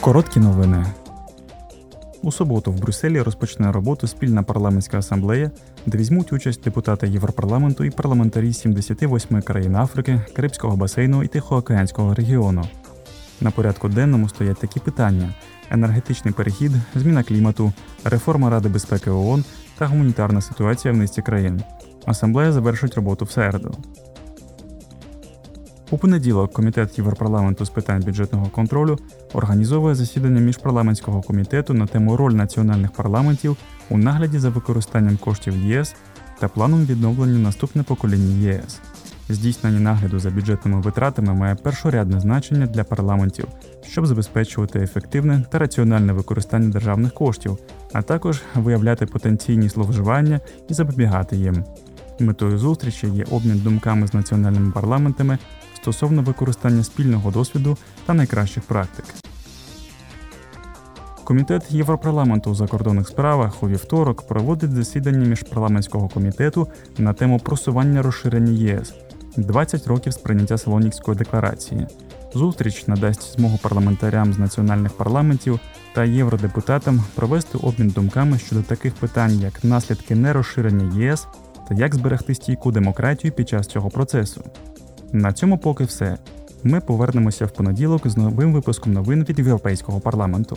Короткі новини. У суботу в Брюсселі розпочне роботу спільна парламентська асамблея, де візьмуть участь депутати Європарламенту і парламентарі 78 країн Африки, Карибського басейну і Тихоокеанського регіону. На порядку денному стоять такі питання: енергетичний перехід, зміна клімату, реформа Ради безпеки ООН та гуманітарна ситуація в низці країн. Асамблея завершить роботу в середу. У понеділок Комітет Європарламенту з питань бюджетного контролю організовує засідання міжпарламентського комітету на тему роль національних парламентів у нагляді за використанням коштів ЄС та планом відновлення наступне покоління ЄС. Здійснення нагляду за бюджетними витратами має першорядне значення для парламентів, щоб забезпечувати ефективне та раціональне використання державних коштів, а також виявляти потенційні зловживання і запобігати їм. Метою зустрічі є обмін думками з національними парламентами стосовно використання спільного досвіду та найкращих практик. Комітет Європарламенту у закордонних справах у вівторок проводить засідання міжпарламентського комітету на тему просування розширення ЄС 20 років з прийняття Солонікської декларації. Зустріч надасть змогу парламентарям з національних парламентів та євродепутатам провести обмін думками щодо таких питань, як наслідки нерозширення ЄС та як зберегти стійку демократію під час цього процесу. На цьому поки все. Ми повернемося в понеділок з новим випуском новин від Європейського парламенту.